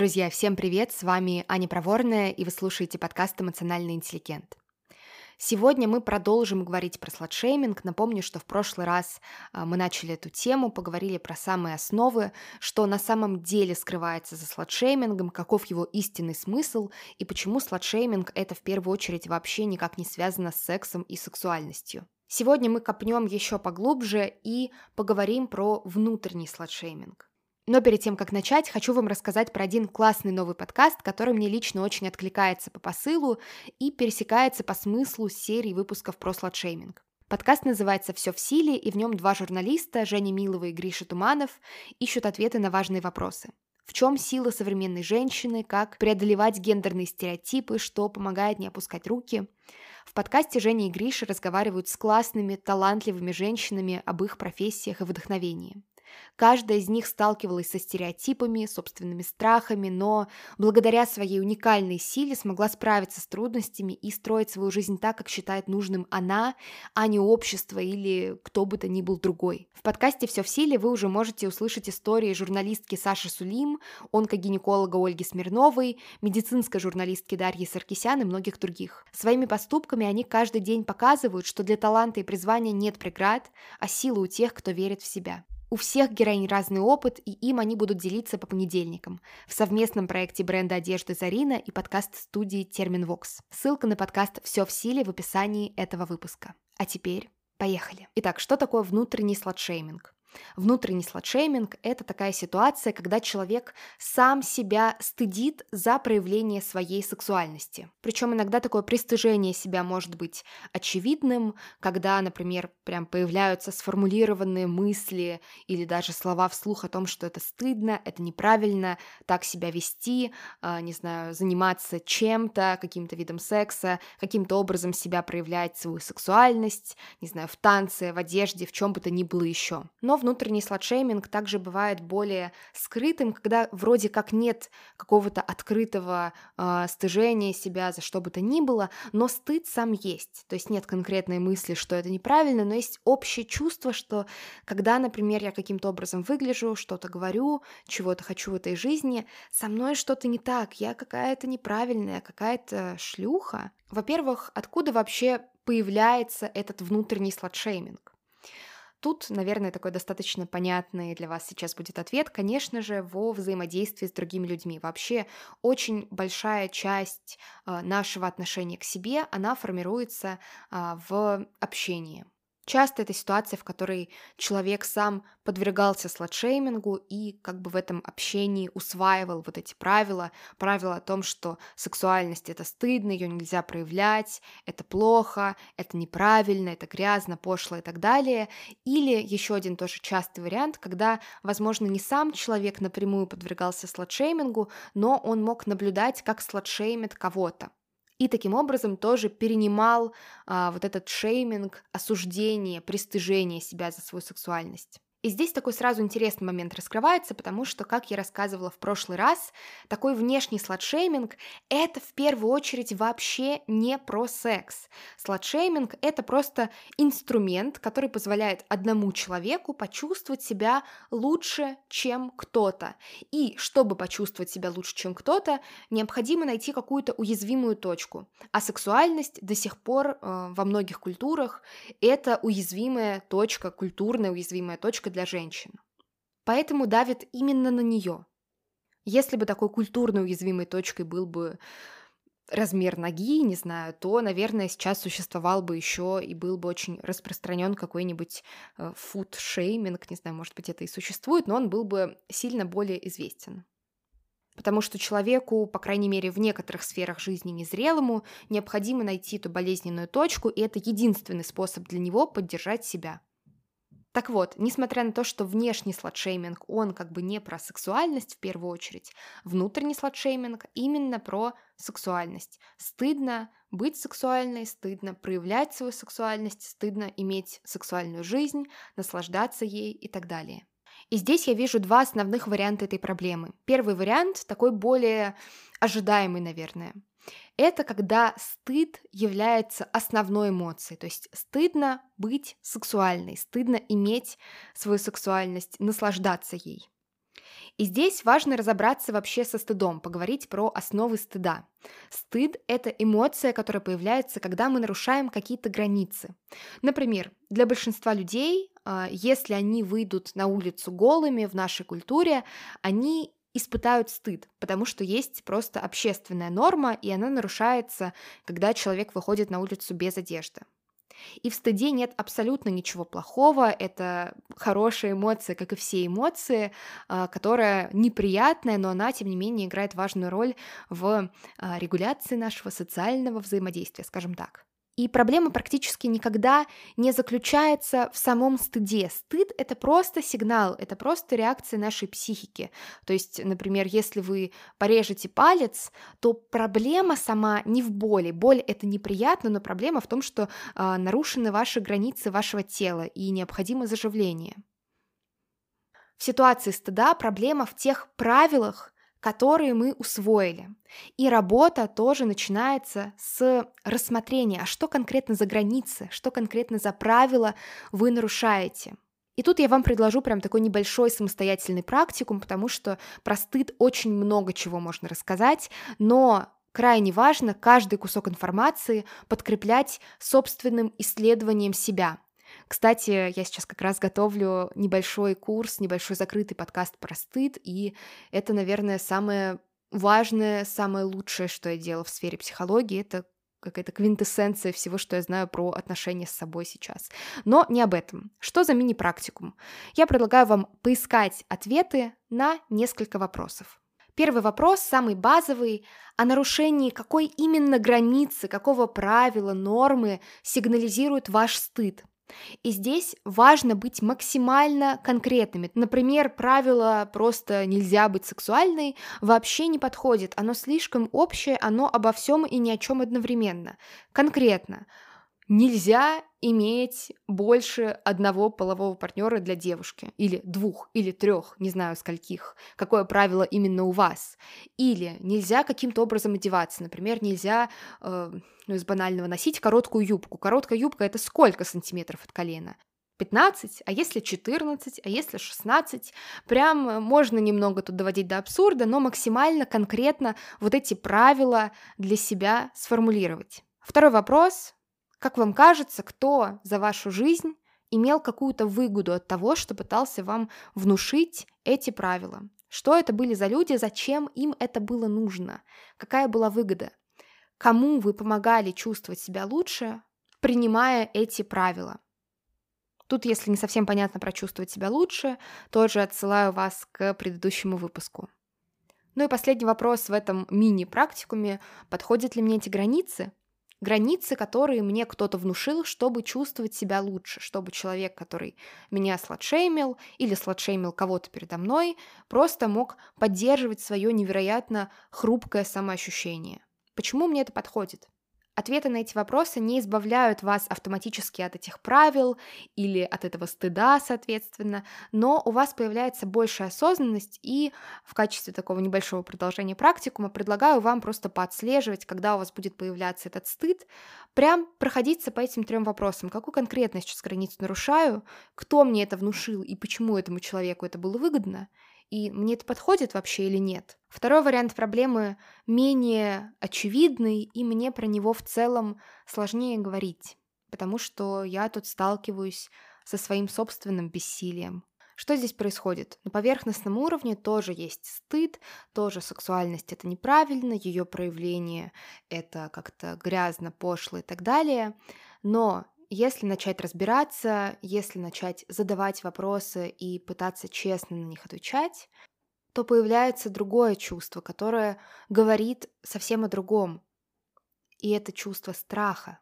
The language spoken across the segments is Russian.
Друзья, всем привет! С вами Аня Проворная, и вы слушаете подкаст «Эмоциональный интеллигент». Сегодня мы продолжим говорить про сладшейминг. Напомню, что в прошлый раз а, мы начали эту тему, поговорили про самые основы, что на самом деле скрывается за сладшеймингом, каков его истинный смысл и почему сладшейминг это в первую очередь вообще никак не связано с сексом и сексуальностью. Сегодня мы копнем еще поглубже и поговорим про внутренний сладшейминг. Но перед тем, как начать, хочу вам рассказать про один классный новый подкаст, который мне лично очень откликается по посылу и пересекается по смыслу серии выпусков про сладшейминг. Подкаст называется «Все в силе», и в нем два журналиста, Женя Милова и Гриша Туманов, ищут ответы на важные вопросы. В чем сила современной женщины, как преодолевать гендерные стереотипы, что помогает не опускать руки. В подкасте Женя и Гриша разговаривают с классными, талантливыми женщинами об их профессиях и вдохновении. Каждая из них сталкивалась со стереотипами, собственными страхами, но благодаря своей уникальной силе смогла справиться с трудностями и строить свою жизнь так, как считает нужным она, а не общество или кто бы то ни был другой. В подкасте «Все в силе» вы уже можете услышать истории журналистки Саши Сулим, онкогинеколога Ольги Смирновой, медицинской журналистки Дарьи Саркисян и многих других. Своими поступками они каждый день показывают, что для таланта и призвания нет преград, а сила у тех, кто верит в себя. У всех героинь разный опыт, и им они будут делиться по понедельникам в совместном проекте бренда одежды Зарина и подкаст-студии Терминвокс. Ссылка на подкаст «Все в силе» в описании этого выпуска. А теперь поехали. Итак, что такое внутренний сладшейминг? Внутренний сладшейминг – это такая ситуация, когда человек сам себя стыдит за проявление своей сексуальности. Причем иногда такое пристыжение себя может быть очевидным, когда, например, прям появляются сформулированные мысли или даже слова вслух о том, что это стыдно, это неправильно, так себя вести, э, не знаю, заниматься чем-то, каким-то видом секса, каким-то образом себя проявлять свою сексуальность, не знаю, в танце, в одежде, в чем бы то ни было еще. Но внутренний сладшейминг также бывает более скрытым, когда вроде как нет какого-то открытого э, стыжения себя за что бы то ни было, но стыд сам есть. То есть нет конкретной мысли, что это неправильно, но есть общее чувство, что когда, например, я каким-то образом выгляжу, что-то говорю, чего-то хочу в этой жизни, со мной что-то не так, я какая-то неправильная, какая-то шлюха. Во-первых, откуда вообще появляется этот внутренний сладшейминг? Тут, наверное, такой достаточно понятный для вас сейчас будет ответ, конечно же, во взаимодействии с другими людьми. Вообще очень большая часть э, нашего отношения к себе, она формируется э, в общении. Часто это ситуация, в которой человек сам подвергался сладшеймингу и как бы в этом общении усваивал вот эти правила, правила о том, что сексуальность это стыдно, ее нельзя проявлять, это плохо, это неправильно, это грязно, пошло и так далее. Или еще один тоже частый вариант, когда, возможно, не сам человек напрямую подвергался сладшеймингу, но он мог наблюдать, как сладшеймит кого-то и таким образом тоже перенимал а, вот этот шейминг, осуждение, пристыжение себя за свою сексуальность. И здесь такой сразу интересный момент раскрывается, потому что, как я рассказывала в прошлый раз, такой внешний сладшейминг – это в первую очередь вообще не про секс. Сладшейминг – это просто инструмент, который позволяет одному человеку почувствовать себя лучше, чем кто-то. И чтобы почувствовать себя лучше, чем кто-то, необходимо найти какую-то уязвимую точку. А сексуальность до сих пор э, во многих культурах – это уязвимая точка, культурная уязвимая точка для женщин. Поэтому давит именно на нее. Если бы такой культурно уязвимой точкой был бы размер ноги, не знаю, то, наверное, сейчас существовал бы еще и был бы очень распространен какой-нибудь фуд-шейминг, не знаю, может быть, это и существует, но он был бы сильно более известен. Потому что человеку, по крайней мере, в некоторых сферах жизни незрелому, необходимо найти эту болезненную точку, и это единственный способ для него поддержать себя. Так вот, несмотря на то, что внешний сладшейминг, он как бы не про сексуальность в первую очередь, внутренний сладшейминг именно про сексуальность. Стыдно быть сексуальной, стыдно проявлять свою сексуальность, стыдно иметь сексуальную жизнь, наслаждаться ей и так далее. И здесь я вижу два основных варианта этой проблемы. Первый вариант такой более ожидаемый, наверное это когда стыд является основной эмоцией. То есть стыдно быть сексуальной, стыдно иметь свою сексуальность, наслаждаться ей. И здесь важно разобраться вообще со стыдом, поговорить про основы стыда. Стыд – это эмоция, которая появляется, когда мы нарушаем какие-то границы. Например, для большинства людей, а, если они выйдут на улицу голыми в нашей культуре, они испытают стыд, потому что есть просто общественная норма, и она нарушается, когда человек выходит на улицу без одежды. И в стыде нет абсолютно ничего плохого, это хорошая эмоция, как и все эмоции, а, которая неприятная, но она, тем не менее, играет важную роль в а, регуляции нашего социального взаимодействия, скажем так. И проблема практически никогда не заключается в самом стыде. Стыд — это просто сигнал, это просто реакция нашей психики. То есть, например, если вы порежете палец, то проблема сама не в боли. Боль — это неприятно, но проблема в том, что э, нарушены ваши границы вашего тела и необходимо заживление. В ситуации стыда проблема в тех правилах, которые мы усвоили. И работа тоже начинается с рассмотрения, а что конкретно за границы, что конкретно за правила вы нарушаете. И тут я вам предложу прям такой небольшой самостоятельный практикум, потому что про стыд очень много чего можно рассказать, но крайне важно каждый кусок информации подкреплять собственным исследованием себя, кстати, я сейчас как раз готовлю небольшой курс, небольшой закрытый подкаст про стыд, и это, наверное, самое важное, самое лучшее, что я делала в сфере психологии, это какая-то квинтэссенция всего, что я знаю про отношения с собой сейчас. Но не об этом. Что за мини-практикум? Я предлагаю вам поискать ответы на несколько вопросов. Первый вопрос, самый базовый, о нарушении какой именно границы, какого правила, нормы сигнализирует ваш стыд. И здесь важно быть максимально конкретными. Например, правило «просто нельзя быть сексуальной» вообще не подходит. Оно слишком общее, оно обо всем и ни о чем одновременно. Конкретно нельзя иметь больше одного полового партнера для девушки, или двух, или трех, не знаю скольких, какое правило именно у вас. Или нельзя каким-то образом одеваться, например, нельзя, э, ну, из банального, носить короткую юбку. Короткая юбка это сколько сантиметров от колена? 15, а если 14, а если 16. Прям можно немного тут доводить до абсурда, но максимально конкретно вот эти правила для себя сформулировать. Второй вопрос как вам кажется, кто за вашу жизнь имел какую-то выгоду от того, что пытался вам внушить эти правила? Что это были за люди, зачем им это было нужно? Какая была выгода? Кому вы помогали чувствовать себя лучше, принимая эти правила? Тут, если не совсем понятно про чувствовать себя лучше, тоже отсылаю вас к предыдущему выпуску. Ну и последний вопрос в этом мини-практикуме. Подходят ли мне эти границы? Границы, которые мне кто-то внушил, чтобы чувствовать себя лучше, чтобы человек, который меня сладшеймил или сладшеймил кого-то передо мной, просто мог поддерживать свое невероятно хрупкое самоощущение. Почему мне это подходит? Ответы на эти вопросы не избавляют вас автоматически от этих правил или от этого стыда, соответственно, но у вас появляется большая осознанность, и в качестве такого небольшого продолжения практикума предлагаю вам просто поотслеживать, когда у вас будет появляться этот стыд, прям проходиться по этим трем вопросам. Какую конкретно сейчас границу нарушаю, кто мне это внушил и почему этому человеку это было выгодно, и мне это подходит вообще или нет. Второй вариант проблемы менее очевидный, и мне про него в целом сложнее говорить, потому что я тут сталкиваюсь со своим собственным бессилием. Что здесь происходит? На поверхностном уровне тоже есть стыд, тоже сексуальность это неправильно, ее проявление это как-то грязно, пошло и так далее. Но если начать разбираться, если начать задавать вопросы и пытаться честно на них отвечать, то появляется другое чувство, которое говорит совсем о другом. И это чувство страха.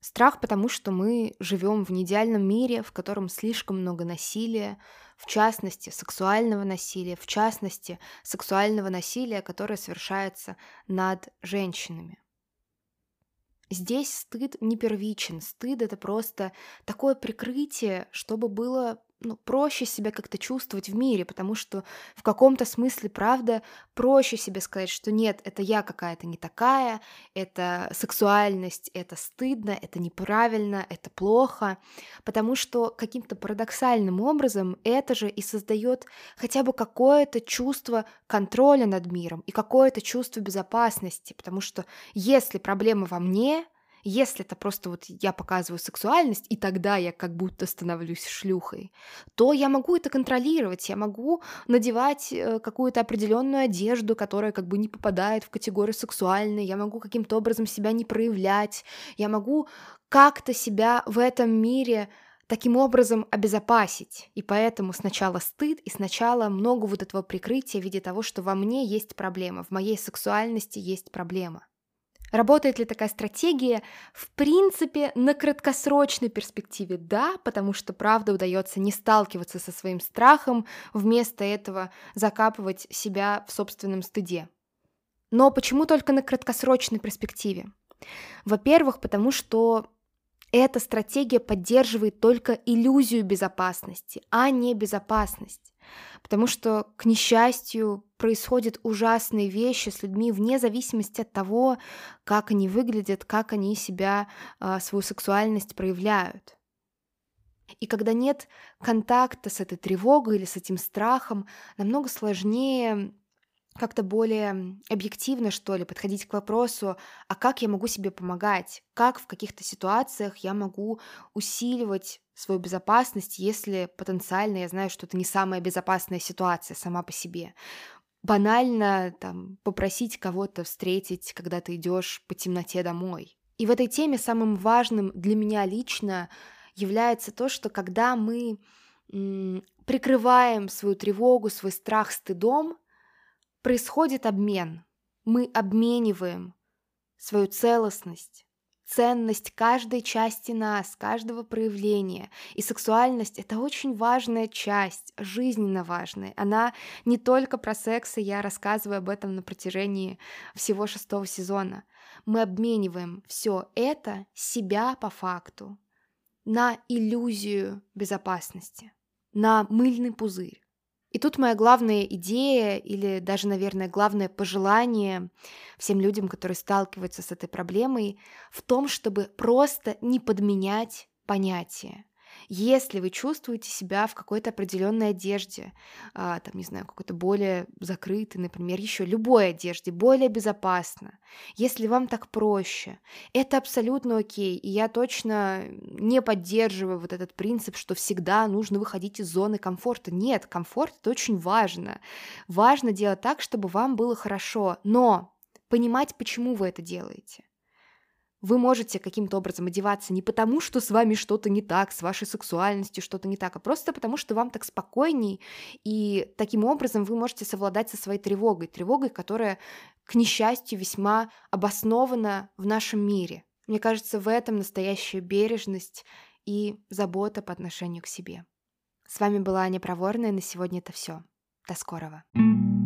Страх, потому что мы живем в неидеальном мире, в котором слишком много насилия, в частности, сексуального насилия, в частности, сексуального насилия, которое совершается над женщинами. Здесь стыд не первичен, стыд это просто такое прикрытие, чтобы было ну, проще себя как-то чувствовать в мире, потому что в каком-то смысле, правда, проще себе сказать, что нет, это я какая-то не такая, это сексуальность, это стыдно, это неправильно, это плохо, потому что каким-то парадоксальным образом это же и создает хотя бы какое-то чувство контроля над миром и какое-то чувство безопасности, потому что если проблема во мне, если это просто вот я показываю сексуальность, и тогда я как будто становлюсь шлюхой, то я могу это контролировать, я могу надевать э, какую-то определенную одежду, которая как бы не попадает в категорию сексуальной, я могу каким-то образом себя не проявлять, я могу как-то себя в этом мире таким образом обезопасить. И поэтому сначала стыд, и сначала много вот этого прикрытия в виде того, что во мне есть проблема, в моей сексуальности есть проблема. Работает ли такая стратегия? В принципе, на краткосрочной перспективе да, потому что, правда, удается не сталкиваться со своим страхом, вместо этого закапывать себя в собственном стыде. Но почему только на краткосрочной перспективе? Во-первых, потому что эта стратегия поддерживает только иллюзию безопасности, а не безопасность. Потому что, к несчастью, происходят ужасные вещи с людьми вне зависимости от того, как они выглядят, как они себя, а, свою сексуальность проявляют. И когда нет контакта с этой тревогой или с этим страхом, намного сложнее как-то более объективно, что ли, подходить к вопросу, а как я могу себе помогать, как в каких-то ситуациях я могу усиливать свою безопасность, если потенциально я знаю, что это не самая безопасная ситуация сама по себе. Банально там попросить кого-то встретить, когда ты идешь по темноте домой. И в этой теме самым важным для меня лично является то, что когда мы прикрываем свою тревогу, свой страх стыдом, происходит обмен. Мы обмениваем свою целостность, ценность каждой части нас, каждого проявления. И сексуальность — это очень важная часть, жизненно важная. Она не только про секс, и я рассказываю об этом на протяжении всего шестого сезона. Мы обмениваем все это, себя по факту, на иллюзию безопасности, на мыльный пузырь. И тут моя главная идея или даже, наверное, главное пожелание всем людям, которые сталкиваются с этой проблемой, в том, чтобы просто не подменять понятия. Если вы чувствуете себя в какой-то определенной одежде, а, там, не знаю, какой-то более закрытой, например, еще любой одежде, более безопасно, если вам так проще, это абсолютно окей. И я точно не поддерживаю вот этот принцип, что всегда нужно выходить из зоны комфорта. Нет, комфорт это очень важно. Важно делать так, чтобы вам было хорошо, но понимать, почему вы это делаете. Вы можете каким-то образом одеваться не потому, что с вами что-то не так, с вашей сексуальностью что-то не так, а просто потому, что вам так спокойней, и таким образом вы можете совладать со своей тревогой, тревогой, которая, к несчастью, весьма обоснована в нашем мире. Мне кажется, в этом настоящая бережность и забота по отношению к себе. С вами была Аня Проворная, на сегодня это все. До скорого. you